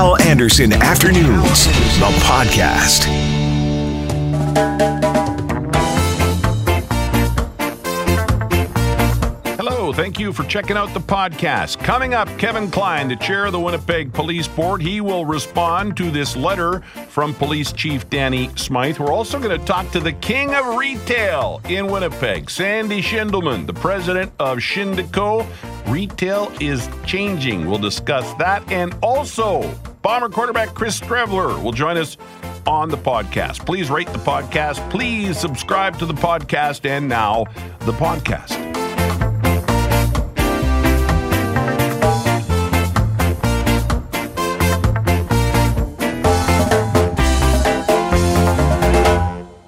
Hal Anderson Afternoons, the podcast. Hello, thank you for checking out the podcast. Coming up, Kevin Klein, the chair of the Winnipeg Police Board, he will respond to this letter from Police Chief Danny Smyth. We're also going to talk to the king of retail in Winnipeg, Sandy Shindleman, the president of Shindico. Retail is changing. We'll discuss that. And also, Bomber quarterback Chris Streveler will join us on the podcast. Please rate the podcast. Please subscribe to the podcast. And now, the podcast.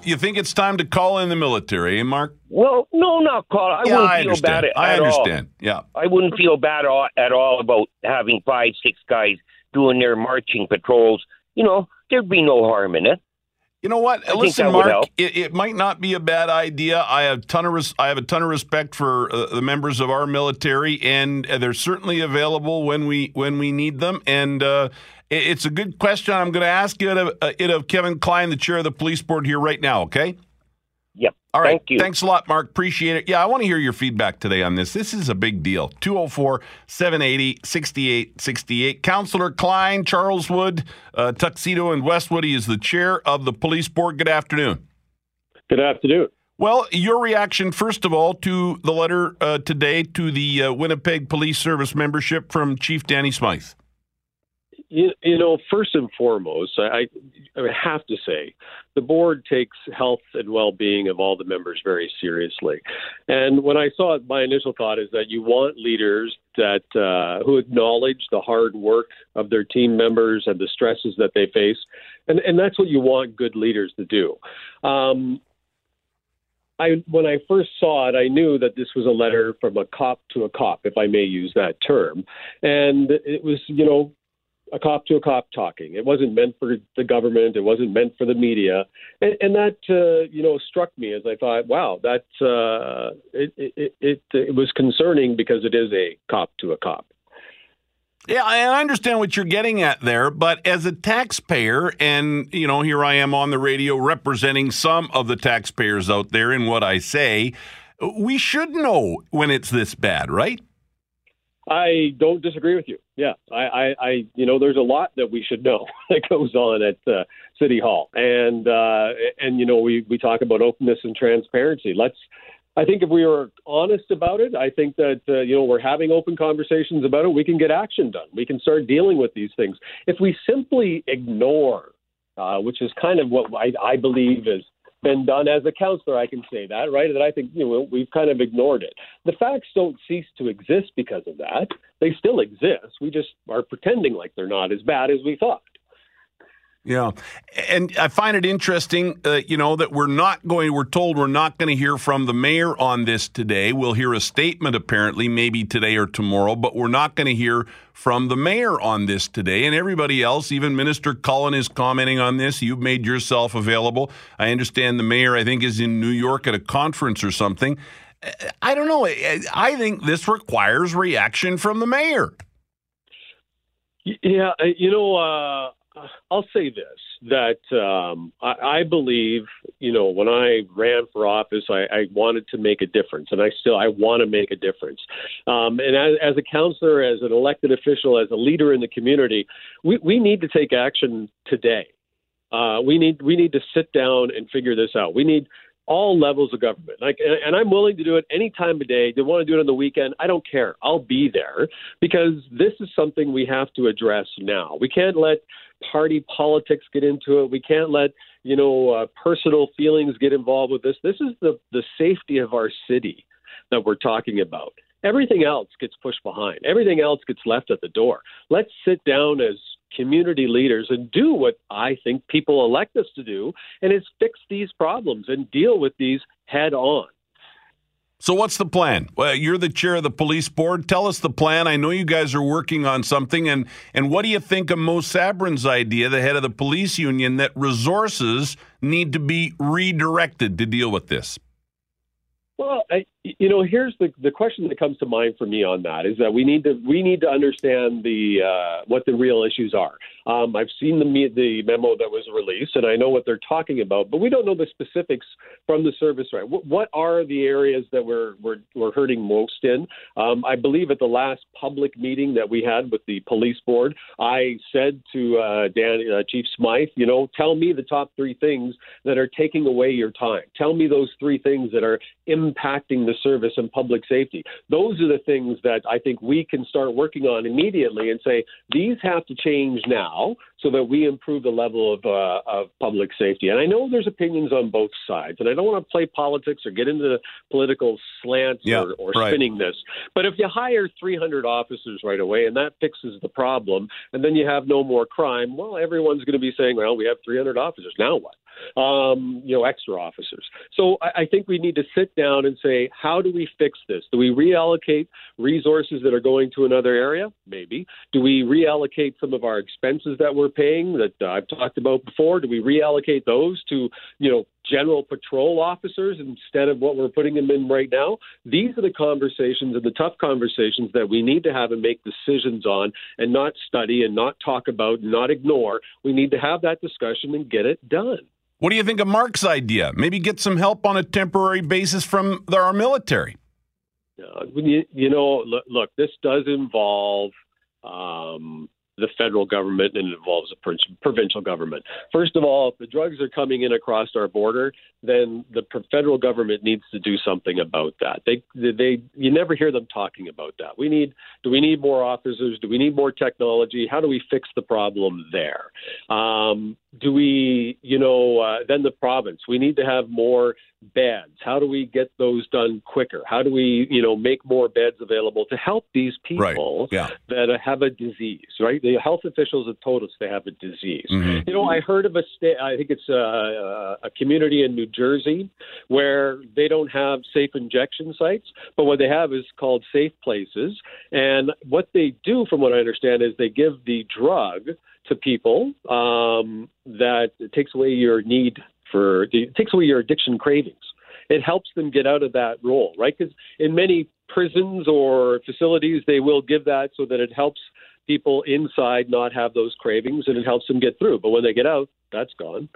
You think it's time to call in the military, eh, Mark? Well, no, not call. I yeah, wouldn't I feel understand. bad at, I at all. understand. Yeah. I wouldn't feel bad at all about having five, six guys doing their marching patrols. You know, there'd be no harm in it. You know what? think Listen, Mark. It, it might not be a bad idea. I have ton of res- I have a ton of respect for uh, the members of our military, and uh, they're certainly available when we when we need them. And uh, it- it's a good question. I'm going to ask it of, uh, it of Kevin Klein, the chair of the police board, here right now. Okay. Yep. All right. Thank you. Thanks a lot, Mark. Appreciate it. Yeah, I want to hear your feedback today on this. This is a big deal. 204 780 6868. Councillor Klein, Charleswood, uh, Tuxedo, and Westwood. He is the chair of the police board. Good afternoon. Good afternoon. Well, your reaction, first of all, to the letter uh, today to the uh, Winnipeg Police Service membership from Chief Danny Smyth. You, you know, first and foremost, I, I have to say the board takes health and well-being of all the members very seriously. And when I saw it, my initial thought is that you want leaders that uh, who acknowledge the hard work of their team members and the stresses that they face, and and that's what you want good leaders to do. Um, I when I first saw it, I knew that this was a letter from a cop to a cop, if I may use that term, and it was you know a cop to a cop talking. It wasn't meant for the government. It wasn't meant for the media, and, and that uh, you know struck me as I thought, wow, that uh, it, it it it was concerning because it is a cop to a cop. Yeah, I understand what you're getting at there, but as a taxpayer, and you know, here I am on the radio representing some of the taxpayers out there in what I say, we should know when it's this bad, right? I don't disagree with you. Yeah, I, I, I you know, there's a lot that we should know that goes on at uh, City Hall, and uh, and you know, we we talk about openness and transparency. Let's. I think if we were honest about it, I think that uh, you know we're having open conversations about it. We can get action done. We can start dealing with these things. If we simply ignore, uh, which is kind of what I, I believe has been done as a councillor, I can say that, right? That I think you know we've kind of ignored it. The facts don't cease to exist because of that. They still exist. We just are pretending like they're not as bad as we thought. Yeah, and I find it interesting, uh, you know, that we're not going. We're told we're not going to hear from the mayor on this today. We'll hear a statement apparently, maybe today or tomorrow, but we're not going to hear from the mayor on this today. And everybody else, even Minister Cullen, is commenting on this. You've made yourself available. I understand the mayor, I think, is in New York at a conference or something. I don't know. I think this requires reaction from the mayor. Yeah, uh, you know, uh, I'll say this that um, I, I believe, you know, when I ran for office, I, I wanted to make a difference, and I still I want to make a difference. Um, and as, as a councillor, as an elected official, as a leader in the community, we, we need to take action today. Uh, we need we need to sit down and figure this out. We need all levels of government. Like, and, I'm willing to do it any time of day. They want to do it on the weekend. I don't care. I'll be there because this is something we have to address now. We can't let party politics get into it. We can't let you know uh, personal feelings get involved with this. This is the the safety of our city that we're talking about. Everything else gets pushed behind. Everything else gets left at the door. Let's sit down as community leaders and do what I think people elect us to do, and is fix these problems and deal with these head on. So, what's the plan? Well, you're the chair of the police board. Tell us the plan. I know you guys are working on something, and and what do you think of Moe Sabourin's idea, the head of the police union, that resources need to be redirected to deal with this? Well, I, you know, here's the the question that comes to mind for me on that is that we need to we need to understand the uh, what the real issues are. Um, I've seen the the memo that was released, and I know what they're talking about, but we don't know the specifics from the service. Right? What, are the areas that we're we're, we're hurting most in? Um, I believe at the last public meeting that we had with the police board, I said to uh, Dan uh, Chief Smyth, you know, tell me the top three things that are taking away your time. Tell me those three things that are impacting the service and public safety. Those are the things that I think we can start working on immediately and say these have to change now so that we improve the level of, uh, of public safety. And I know there's opinions on both sides, and I don't want to play politics or get into the political slants yeah, or, or right. spinning this. But if you hire 300 officers right away and that fixes the problem, and then you have no more crime, well, everyone's going to be saying, well, we have 300 officers. Now what? um, you know, extra officers. So I, I think we need to sit down and say, how do we fix this? Do we reallocate resources that are going to another area? Maybe. Do we reallocate some of our expenses that we're paying that I've talked about before? Do we reallocate those to, you know, general patrol officers instead of what we're putting them in right now? These are the conversations and the tough conversations that we need to have and make decisions on and not study and not talk about, and not ignore. We need to have that discussion and get it done. What do you think of Mark's idea? Maybe get some help on a temporary basis from our military. Uh, you, you, know, look, look, this does involve um, the federal government and it involves the provincial government. First of all, if the drugs are coming in across our border, then the federal government needs to do something about that. They, they, you never hear them talking about that. We need, do we need more officers? Do we need more technology? How do we fix the problem there? Um, do we, you know, uh, then the province? We need to have more beds. How do we get those done quicker? How do we, you know, make more beds available to help these people right. yeah. that have a disease? Right, the health officials have told us they have a disease. Mm-hmm. You know, I heard of a state. I think it's a, a community in New Jersey where they don't have safe injection sites, but what they have is called safe places. And what they do, from what I understand, is they give the drug to people um, that takes away your need for it takes away your addiction cravings. It helps them get out of that role, right? Because in many prisons or facilities, they will give that so that it helps people inside not have those cravings and it helps them get through. But when they get out, that's gone.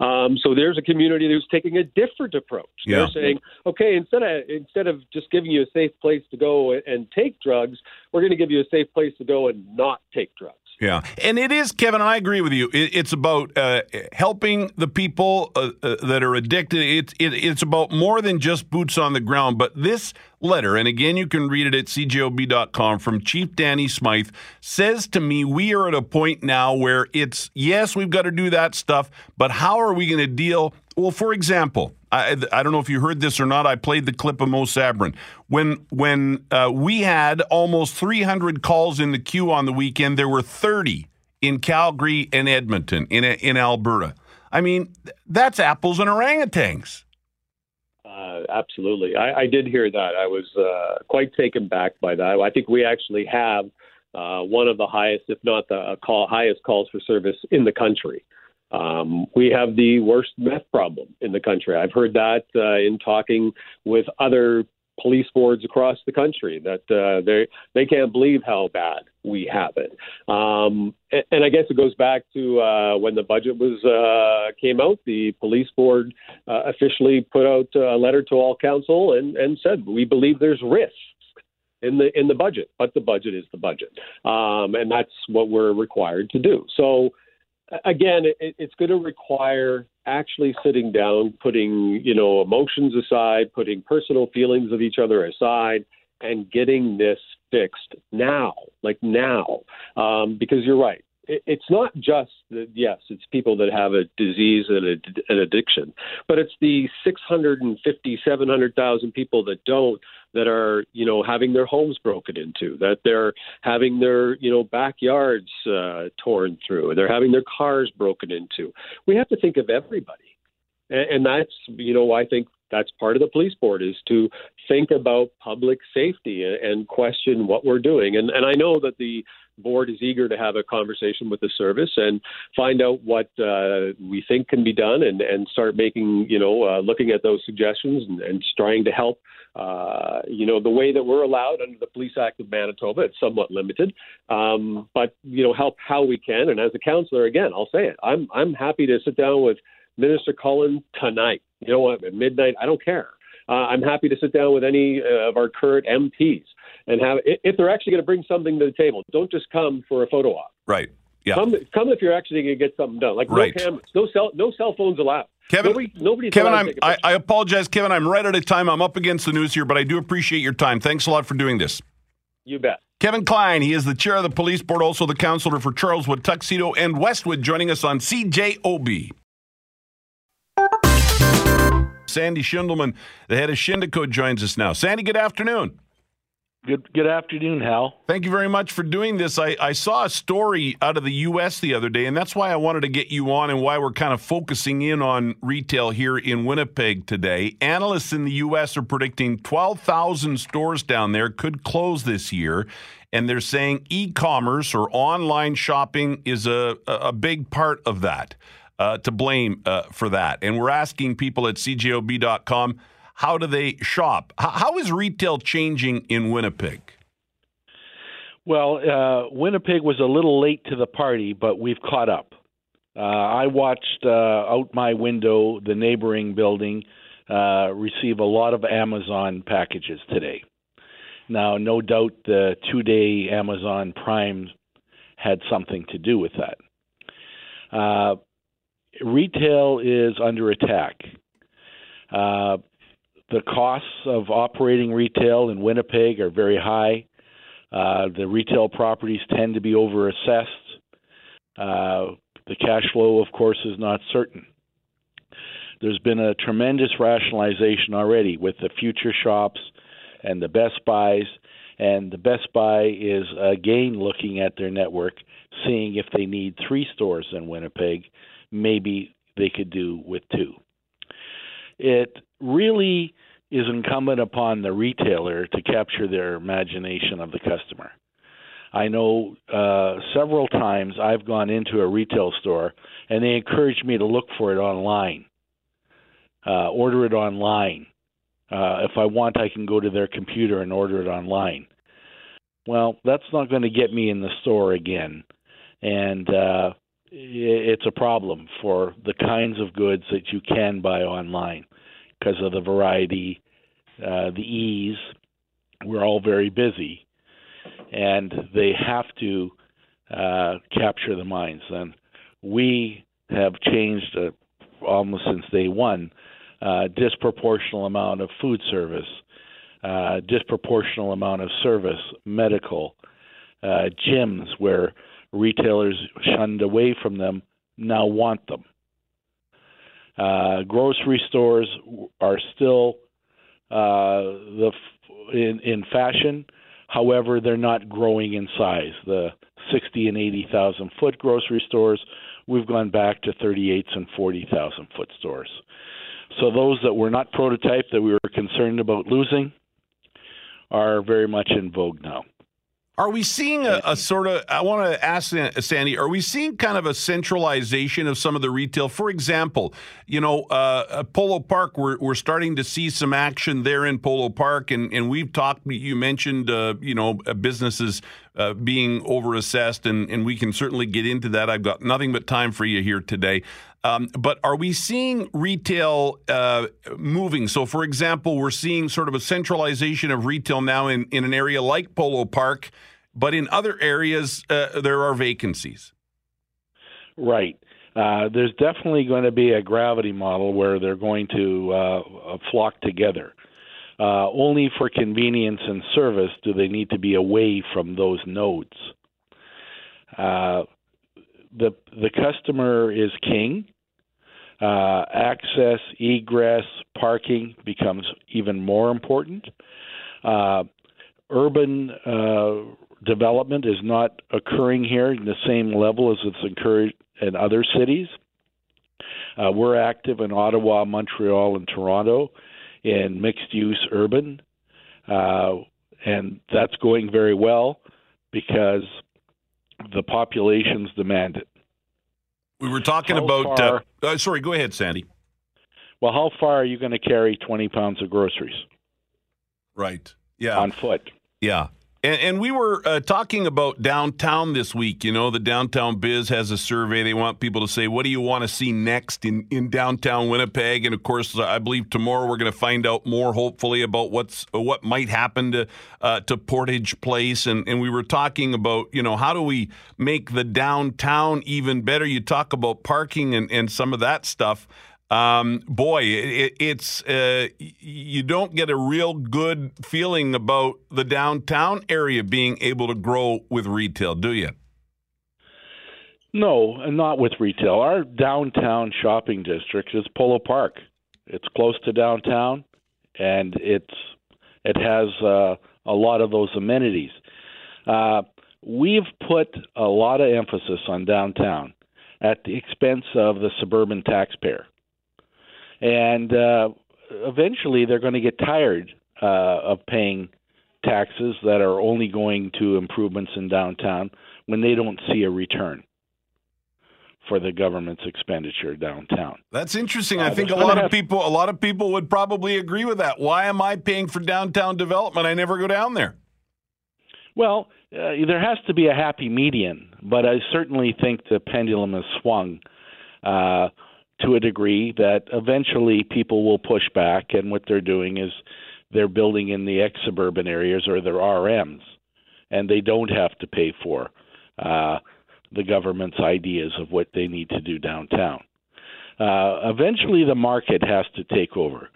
Um, so there's a community who's taking a different approach. Yeah. They're saying, okay, instead of instead of just giving you a safe place to go and take drugs, we're going to give you a safe place to go and not take drugs. Yeah, and it is, Kevin. I agree with you. It, it's about uh, helping the people uh, uh, that are addicted. It's it, it's about more than just boots on the ground. But this letter, and again, you can read it at cjob.com from Chief Danny Smyth, says to me, we are at a point now where it's yes, we've got to do that stuff, but how are we going to deal? Well, for example, I, I don't know if you heard this or not. I played the clip of Moe Sabourin When when uh, we had almost 300 calls in the queue on the weekend, there were 30 in Calgary and Edmonton in in Alberta. I mean, that's apples and orangutans. Uh, absolutely, I, I, did hear that. I was uh, quite taken back by that. I think we actually have uh, one of the highest, if not the call, highest calls for service in the country. Um, we have the worst meth problem in the country. I've heard that uh, in talking with other police boards across the country that uh, they they can't believe how bad we have it. Um, and, and, I guess it goes back to uh, when the budget was uh, came out. The police board uh, officially put out a letter to all council and, and said we believe there's risks in the in the budget, but the budget is the budget, um, and that's what we're required to do. So again, it, it's going to require actually sitting down, putting you know emotions aside, putting personal feelings of each other aside, and getting this fixed now, like now, um, because you're right. It, it's not just that. Yes, it's people that have a disease and a, an addiction, but it's the 650, 700,000 people that don't that are you know having their homes broken into, that they're having their you know backyards uh, torn through, and they're having their cars broken into. We have to think of everybody, and, and that's you know I think that's part of the police board is to think about public safety and, question what we're doing. And and I know that the board is eager to have a conversation with the service and find out what uh, we think can be done and, and start making, you know, uh, looking at those suggestions and, and trying to help. Uh, you know, the way that we're allowed under the Police Act of Manitoba, it's somewhat limited, um, but you know, help how we can. And as a councillor, again, I'll say it. I'm I'm happy to sit down with Minister Cullen tonight. You know what? At midnight, I don't care. Uh, I'm happy to sit down with any uh, of our current MPs and have if they're actually going to bring something to the table. Don't just come for a photo op. Right. Yeah. Come, come if you're actually going to get something done. Like right. no cameras, no cell, no cell phones allowed. Kevin, nobody, nobody's Kevin, I'm, I, I apologize, Kevin. I'm right out of time. I'm up against the news here, but I do appreciate your time. Thanks a lot for doing this. You bet. Kevin Klein, he is the chair of the police board, also the councillor for Charleswood, Tuxedo, and Westwood, joining us on CJOB. Sandy Shindleman, the head of Shindico, joins us now. Sandy, good afternoon. Good good afternoon, Hal. Thank you very much for doing this. I, I saw a story out of the U.S. the other day, and that's why I wanted to get you on and why we're kind of focusing in on retail here in Winnipeg today. Analysts in the U.S. are predicting 12,000 stores down there could close this year, and they're saying e commerce or online shopping is a, a big part of that, uh, to blame uh, for that. And we're asking people at CJOB.com how do they shop? how is retail changing in Winnipeg? Well, uh, Winnipeg was a little late to the party, but we've caught up. Uh, I watched uh, out my window the neighboring building uh, receive a lot of Amazon packages today. Now, no doubt the two day Amazon Prime had something to do with that. Uh, retail is under attack. Uh, the costs of operating retail in Winnipeg are very high. Uh, the retail properties tend to be overassessed. Uh, the cash flow, of course, is not certain. There's been a tremendous rationalization already with the future shops and the Best Buys. And the Best Buy is again looking at their network, seeing if they need three stores in Winnipeg. Maybe they could do with two. It really is incumbent upon the retailer to capture their imagination of the customer. I know uh, several times I've gone into a retail store and they encourage me to look for it online, uh, order it online. Uh, if I want, I can go to their computer and order it online. Well, that's not going to get me in the store again, and uh, it's a problem for the kinds of goods that you can buy online because of the variety, uh, the ease. We're all very busy, and they have to uh, capture the minds. And we have changed uh, almost since day one. Uh, disproportional amount of food service, uh, disproportional amount of service, medical, uh, gyms where retailers shunned away from them now want them. Uh, grocery stores are still uh, the in, in fashion. However, they're not growing in size. The 60 and 80,000 foot grocery stores, we've gone back to 38 and 40,000 foot stores. So those that were not prototype that we were concerned about losing are very much in vogue now. Are we seeing a, a, sort of? I want to ask Sandy. Are we seeing kind of a centralization of some of the retail? For example, you know, uh, Polo Park. We're we're starting to see some action there in Polo Park, and and we've talked. You mentioned, uh, you know, uh, businesses uh, being overassessed, and and we can certainly get into that. I've got nothing but time for you here today. Um, but are we seeing retail uh, moving? So, for example, we're seeing sort of a centralization of retail now in, in an area like Polo Park, but in other areas, uh, there are vacancies. Right. Uh, there's definitely going to be a gravity model where they're going to uh, flock together. Uh, only for convenience and service do they need to be away from those nodes. Uh, the the customer is king. Uh, access, egress, parking becomes even more important. Uh, urban uh, development is not occurring here in the same level as it's occurred in other cities. Uh, we're active in Ottawa, Montreal, and Toronto, in mixed use urban, uh, and that's going very well because the populations demand it. We were talking How about. far- uh, uh, sorry, go ahead, Sandy. Well, how far are you going to carry 20 pounds of groceries Right. Yeah. on foot? Yeah. And, and we were uh, talking about downtown this week. You know, the Downtown Biz has a survey. They want people to say, what do you want to see next in, in downtown Winnipeg? And of course, I believe tomorrow we're going to find out more, hopefully, about what's what might happen to uh, to Portage Place. And, and we were talking about, you know, how do we make the downtown even better? You talk about parking and, and some of that stuff. Um, boy, it, it's uh, you don't get a real good feeling about the downtown area being able to grow with retail, do you? No, and not with retail. Our downtown shopping district is Polo Park. It's close to downtown, and it's it has uh, a lot of those amenities. Uh, we've put a lot of emphasis on downtown at the expense of the suburban taxpayer, and uh, eventually they're going to get tired uh, of paying taxes that are only going to improvements in downtown when they don't see a return for the government's expenditure downtown. That's interesting. Uh, I think a lot of have- people a lot of people would probably agree with that. Why am I paying for downtown development? I never go down there. Well, uh, there has to be a happy median, but I certainly think the pendulum has swung uh, to a degree that eventually people will push back, and what they're doing is they're building in the ex suburban areas or their RMs, and they don't have to pay for uh, the government's ideas of what they need to do downtown. Uh, eventually, the market has to take over.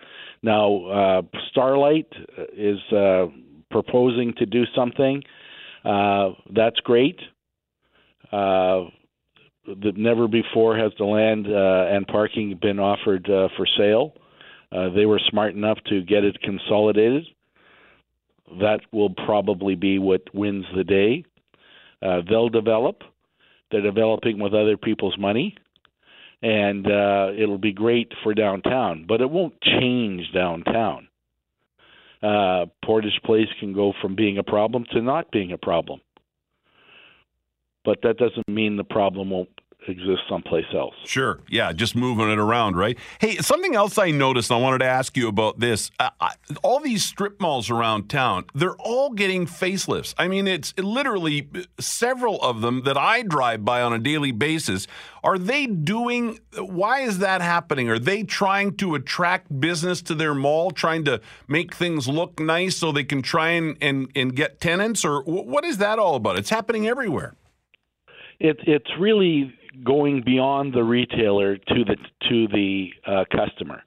Now, uh, Starlight is uh, proposing to do something. Uh, that's great. Uh, the, never before has the land uh, and parking been offered uh, for sale. Uh, they were smart enough to get it consolidated. That will probably be what wins the day. Uh, they'll develop. They're developing with other people's money, and uh, it'll be great for downtown. But it won't change downtown. Uh, Portage Place can go from being a problem to not being a problem. But that doesn't mean the problem won't exist someplace else. Sure. Yeah, just moving it around, right? Hey, something else I noticed, I wanted to ask you about this. Uh, I, all these strip malls around town, they're all getting facelifts. I mean, it's literally several of them that I drive by on a daily basis. Are they doing, why is that happening? Are they trying to attract business to their mall, trying to make things look nice so they can try and, and, and get tenants? Or what is that all about? It's happening everywhere. It, it's really going beyond the retailer to the to the uh, customer.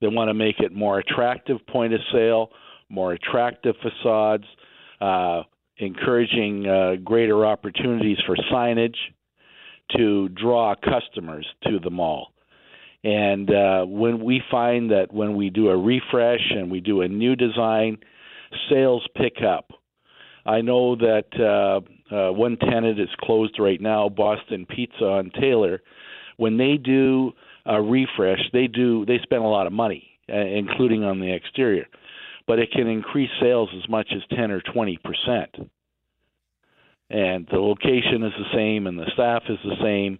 They want to make it more attractive point of sale, more attractive facades, uh, encouraging uh, greater opportunities for signage to draw customers to the mall. And uh, when we find that when we do a refresh and we do a new design, sales pick up. I know that uh, one tenant is closed right now, Boston Pizza on Taylor. When they do a refresh, they do they spend a lot of money, uh, including on the exterior, but it can increase sales as much as ten or twenty percent. And the location is the same, and the staff is the same,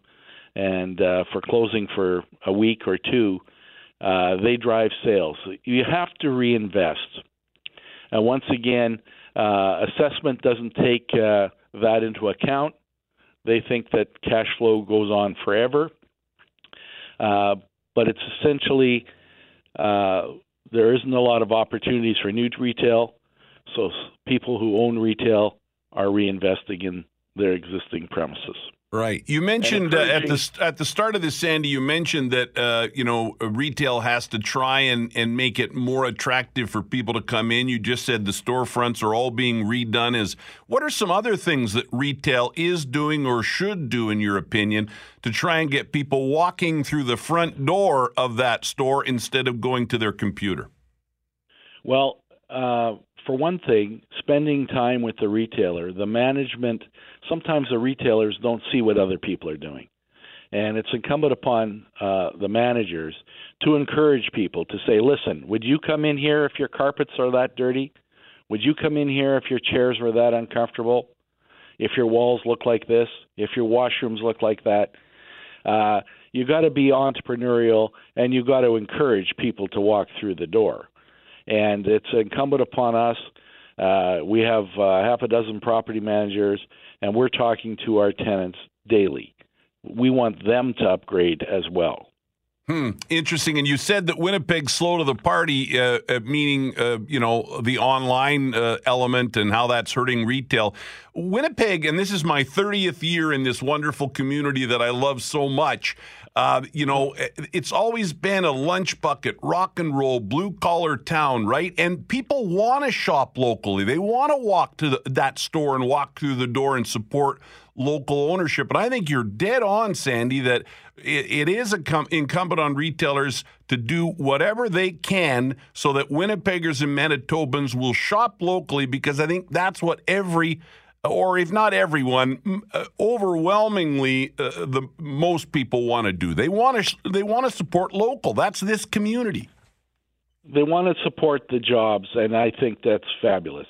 and uh, for closing for a week or two, uh, they drive sales. You have to reinvest. And once again, uh, assessment doesn't take uh, that into account. They think that cash flow goes on forever, uh, but it's essentially uh, there isn't a lot of opportunities for new retail. So people who own retail are reinvesting in their existing premises. Right. You mentioned uh, at the at the start of this, Sandy. You mentioned that uh, you know retail has to try and, and make it more attractive for people to come in. You just said the storefronts are all being redone. Is what are some other things that retail is doing or should do, in your opinion, to try and get people walking through the front door of that store instead of going to their computer? Well, uh, for one thing, spending time with the retailer, the management, sometimes the retailers don't see what other people are doing. And it's incumbent upon uh, the managers to encourage people to say, listen, would you come in here if your carpets are that dirty? Would you come in here if your chairs were that uncomfortable? If your walls look like this? If your washrooms look like that? Uh, you got to be entrepreneurial and you got to encourage people to walk through the door. And it's incumbent upon us. Uh, we have uh, half a dozen property managers, and we're talking to our tenants daily. We want them to upgrade as well. Hmm. Interesting. And you said that Winnipeg's slow to the party, uh, uh, meaning, uh, you know, the online uh, element and how that's hurting retail. Winnipeg, and this is my 30th year in this wonderful community that I love so much. Uh, you know, it's always been a lunch bucket, rock and roll, blue collar town, right? And people want to shop locally. They want to walk to the, that store and walk through the door and support local ownership. And I think you're dead on, Sandy, that it, is incumbent on retailers to do whatever they can so that Winnipeggers and Manitobans will shop locally because I think that's what every or if not everyone, uh, overwhelmingly, uh, the most people want to do. They want to they want to support local. That's this community. They want to support the jobs, and I think that's fabulous.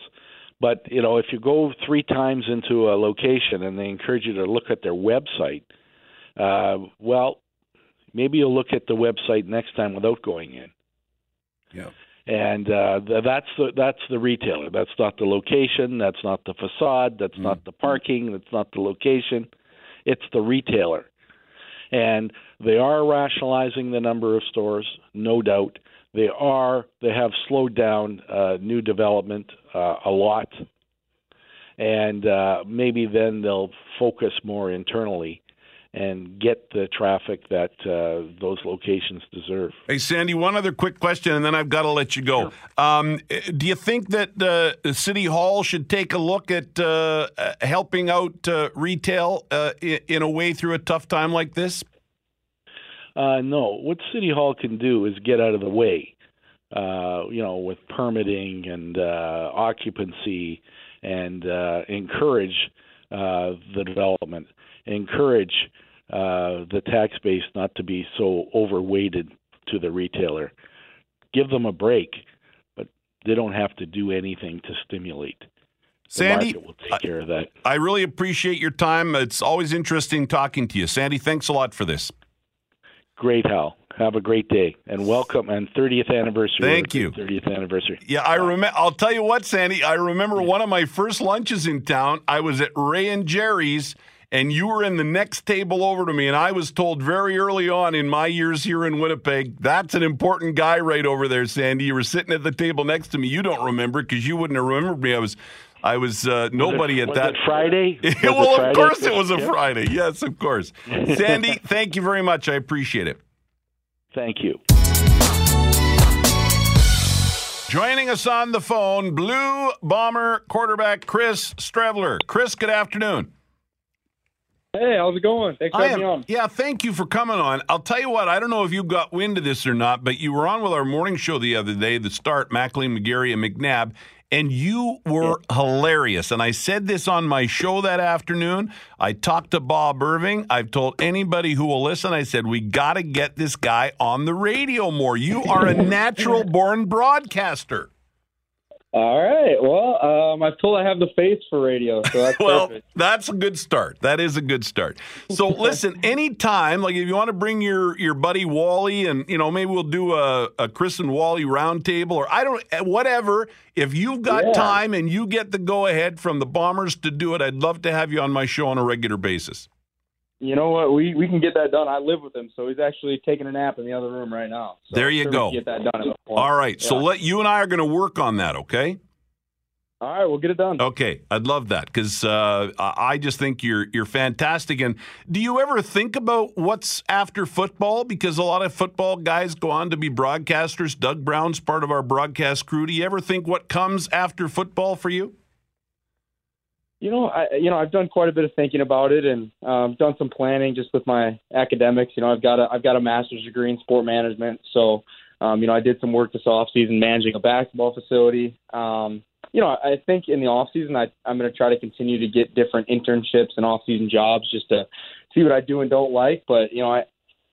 But you know, if you go three times into a location and they encourage you to look at their website, uh, well, maybe you'll look at the website next time without going in. Yeah. And uh, that's the that's the retailer. That's not the location. That's not the facade. That's mm. not the parking. That's not the location. It's the retailer. And they are rationalizing the number of stores, no doubt. They are. They have slowed down uh, new development uh, a lot, and uh, maybe then they'll focus more internally and get the traffic that uh, those locations deserve. Hey, Sandy, one other quick question, and then I've got to let you go. Sure. Um, do you think that uh, City Hall should take a look at uh, helping out uh, retail uh, in a way through a tough time like this? Uh, no, what City Hall can do is get out of the way, uh, you know, with permitting and uh, occupancy, and uh, encourage uh, the development, encourage uh, the tax base not to be so overweighted to the retailer. Give them a break, but they don't have to do anything to stimulate. Sandy, will take care of that. I really appreciate your time. It's always interesting talking to you. Sandy, thanks a lot for this. Great, Hal. Have a great day and welcome and 30th anniversary. Thank you. 30th anniversary. Yeah, I remember. I'll tell you what, Sandy. I remember one of my first lunches in town. I was at Ray and Jerry's, and you were in the next table over to me, and I was told very early on in my years here in Winnipeg, that's an important guy right over there, Sandy. You were sitting at the table next to me. You don't remember because you wouldn't have remembered me. I was I was uh, nobody was it, at that. Friday? well, of course it was a Friday. Yes, of course. Sandy, thank you very much. I appreciate it. Thank you. Joining us on the phone, Blue Bomber quarterback Chris Streveler. Chris, good afternoon. Hey, how's it going? Thanks for having me on. Yeah, thank you for coming on. I'll tell you what, I don't know if you got wind of this or not, but you were on with our morning show the other day, the start, McLean, McGarry, and McNabb, and you were hilarious. And I said this on my show that afternoon. I talked to Bob Irving. I've told anybody who will listen, I said, we got to get this guy on the radio more. You are a natural born broadcaster. All right. Well, um, I've told I have the face for radio, so that's well, perfect. that's a good start. That is a good start. So listen, anytime, like if you want to bring your your buddy Wally, and you know maybe we'll do a, a Chris and Wally roundtable, or I don't whatever. If you've got yeah. time and you get the go ahead from the Bombers to do it, I'd love to have you on my show on a regular basis. You know what? We we can get that done. I live with him, so he's actually taking a nap in the other room right now. So there you sure go. Get that done. All right. Yeah. So let you and I are going to work on that. Okay. All right, we'll get it done. Okay, I'd love that because uh, I just think you're you're fantastic. And do you ever think about what's after football? Because a lot of football guys go on to be broadcasters. Doug Brown's part of our broadcast crew. Do you ever think what comes after football for you? You know, I you know I've done quite a bit of thinking about it and um, done some planning just with my academics. You know, I've got a I've got a master's degree in sport management, so um, you know I did some work this off season managing a basketball facility. Um, you know, I think in the off season I I'm going to try to continue to get different internships and off season jobs just to see what I do and don't like. But you know, I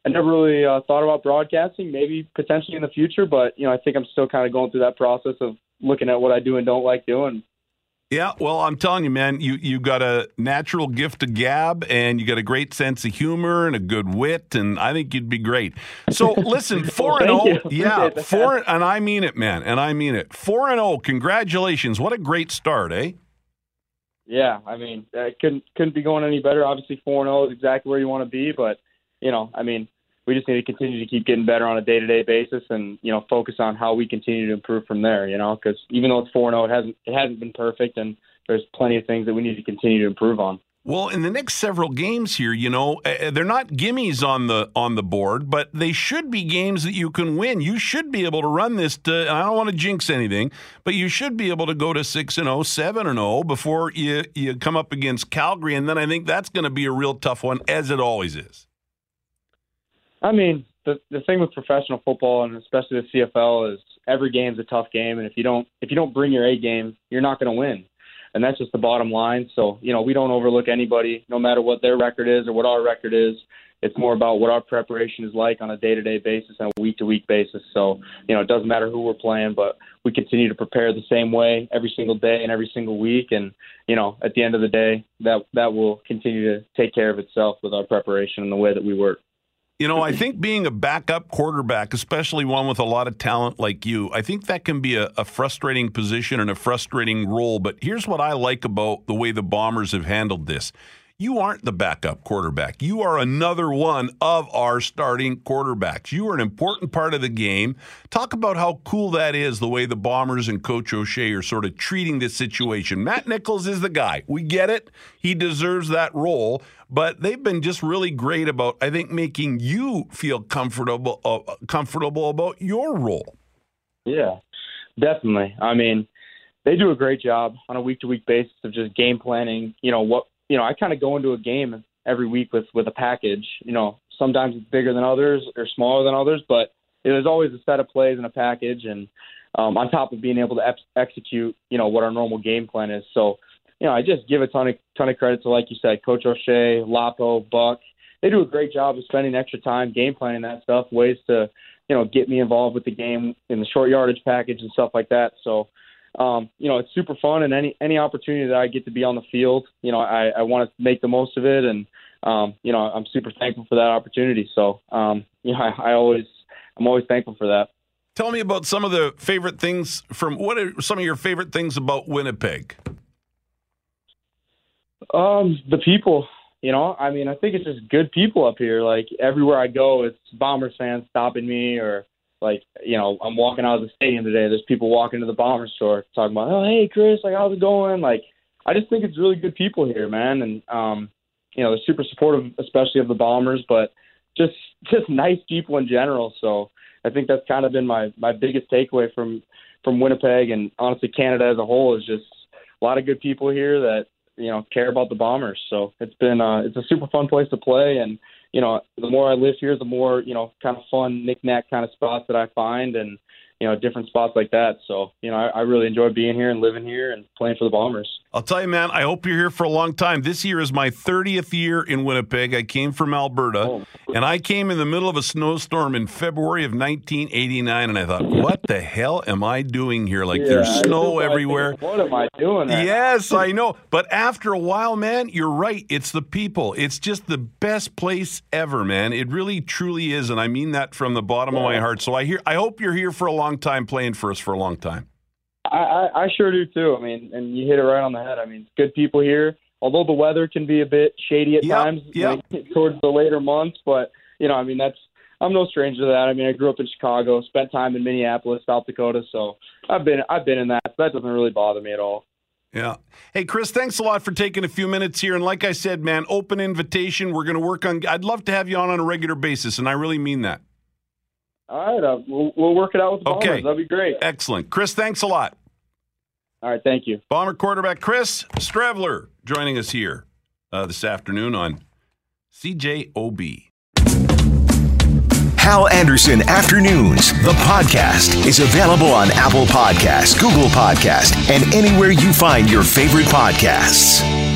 I never really uh, thought about broadcasting. Maybe potentially in the future, but you know, I think I'm still kind of going through that process of looking at what I do and don't like doing. Yeah, well, I'm telling you, man, you you got a natural gift of gab, and you got a great sense of humor and a good wit, and I think you'd be great. So, listen, four and zero, yeah, four, and I mean it, man, and I mean it. Four and zero, congratulations! What a great start, eh? Yeah, I mean, it couldn't couldn't be going any better. Obviously, four and zero is exactly where you want to be, but you know, I mean, we just need to continue to keep getting better on a day to day basis, and you know, focus on how we continue to improve from there. You know, because even though it's four zero, oh, it hasn't it hasn't been perfect, and there's plenty of things that we need to continue to improve on. Well, in the next several games here, you know, eh, eh, they're not gimmies on the on the board, but they should be games that you can win. You should be able to run this to I don't want to jinx anything, but you should be able to go to 6 and 0, 7 and 0 before you you come up against Calgary and then I think that's going to be a real tough one as it always is. I mean, the the thing with professional football and especially the CFL is every game's a tough game, and if you don't if you don't bring your A game, you're not going to win, and that's just the bottom line. So you know we don't overlook anybody, no matter what their record is or what our record is. It's more about what our preparation is like on a day to day basis and a week to week basis. So you know it doesn't matter who we're playing, but we continue to prepare the same way every single day and every single week, and you know at the end of the day that that will continue to take care of itself with our preparation and the way that we work. You know, I think being a backup quarterback, especially one with a lot of talent like you, I think that can be a, a, frustrating position and a frustrating role. But here's what I like about the way the Bombers have handled this you aren't the backup quarterback. You are another one of our starting quarterbacks. You are an important part of the game. Talk about how cool that is, the way the Bombers and Coach O'Shea are sort of treating this situation. Matt Nichols is the guy. We get it. He deserves that role. But they've been just really great about, I think, making you feel comfortable, uh, comfortable about your role. Yeah, definitely. I mean, they do a great job on a week to week basis of just game planning. You know what you know, I kind of go into a game every week with with a package. You know, sometimes it's bigger than others or smaller than others, but there's always a set of plays and a package, and um, on top of being able to ex- execute, you know, what our normal game plan is. So, you know, I just give a ton of ton of credit to, like you said, Coach O'Shea, Lapo, Buck. They do a great job of spending extra time game planning that stuff, ways to, you know, get me involved with the game in the short yardage package and stuff like that. So, um, you know, it's super fun, and any any opportunity that I get to be on the field, you know, I, I want to make the most of it, and um, you know, I'm super thankful for that opportunity. So, um, you know, I, I always, I'm always thankful for that. Tell me about some of the favorite things from what are some of your favorite things about Winnipeg? Um, the people. You know, I mean, I think it's just good people up here. Like everywhere I go, it's Bombers fans stopping me or like you know I'm walking out of the stadium today. There's people walking to the Bombers store talking about, oh hey Chris, like how's it going? Like I just think it's really good people here, man, and um, you know they're super supportive, especially of the Bombers, but just just nice people in general. So I think that's kind of been my my biggest takeaway from from Winnipeg and honestly Canada as a whole is just a lot of good people here that you know care about the Bombers. So it's been uh, it's a super fun place to play and you know, the more I live here, the more, you know, kind of fun knickknack kind of spots that I find and, you know, different spots like that. So, you know, I, I, really enjoy being here and living here and playing for the Bombers. I'll tell you, man, I hope you're here for a long time. This year is my 30th year in Winnipeg. I came from Alberta, oh. and I came in the middle of a snowstorm in February of 1989, and I thought, what the hell am I doing here? Like, yeah, there's snow everywhere. what am I doing? Yes, I know. But after a while, man, you're right. It's the people. It's just the best place ever, man. It really, truly is, and I mean that from the bottom yeah. of my heart. So I hear, I hope you're here for a long long time playing for us for a long time. I, I, I sure do too. I mean, and you hit it right on the head. I mean, good people here. Although the weather can be a bit shady at yep, times yep. towards the later months, but you know, I mean, that's I'm no stranger to that. I mean, I grew up in Chicago, spent time in Minneapolis, South Dakota, so I've been I've been in that. So that doesn't really bother me at all. Yeah. Hey, Chris, thanks a lot for taking a few minutes here. And like I said, man, open invitation. We're going to work on. I'd love to have you on on a regular basis, and I really mean that. All right, uh, we'll, we'll work it out with the okay. Bombers. That'd be great. Excellent, Chris. Thanks a lot. All right, thank you. Bomber quarterback Chris Streveler joining us here uh, this afternoon on CJOB. Hal Anderson Afternoons, the podcast, is available on Apple Podcasts, Google Podcasts, and anywhere you find your favorite podcasts.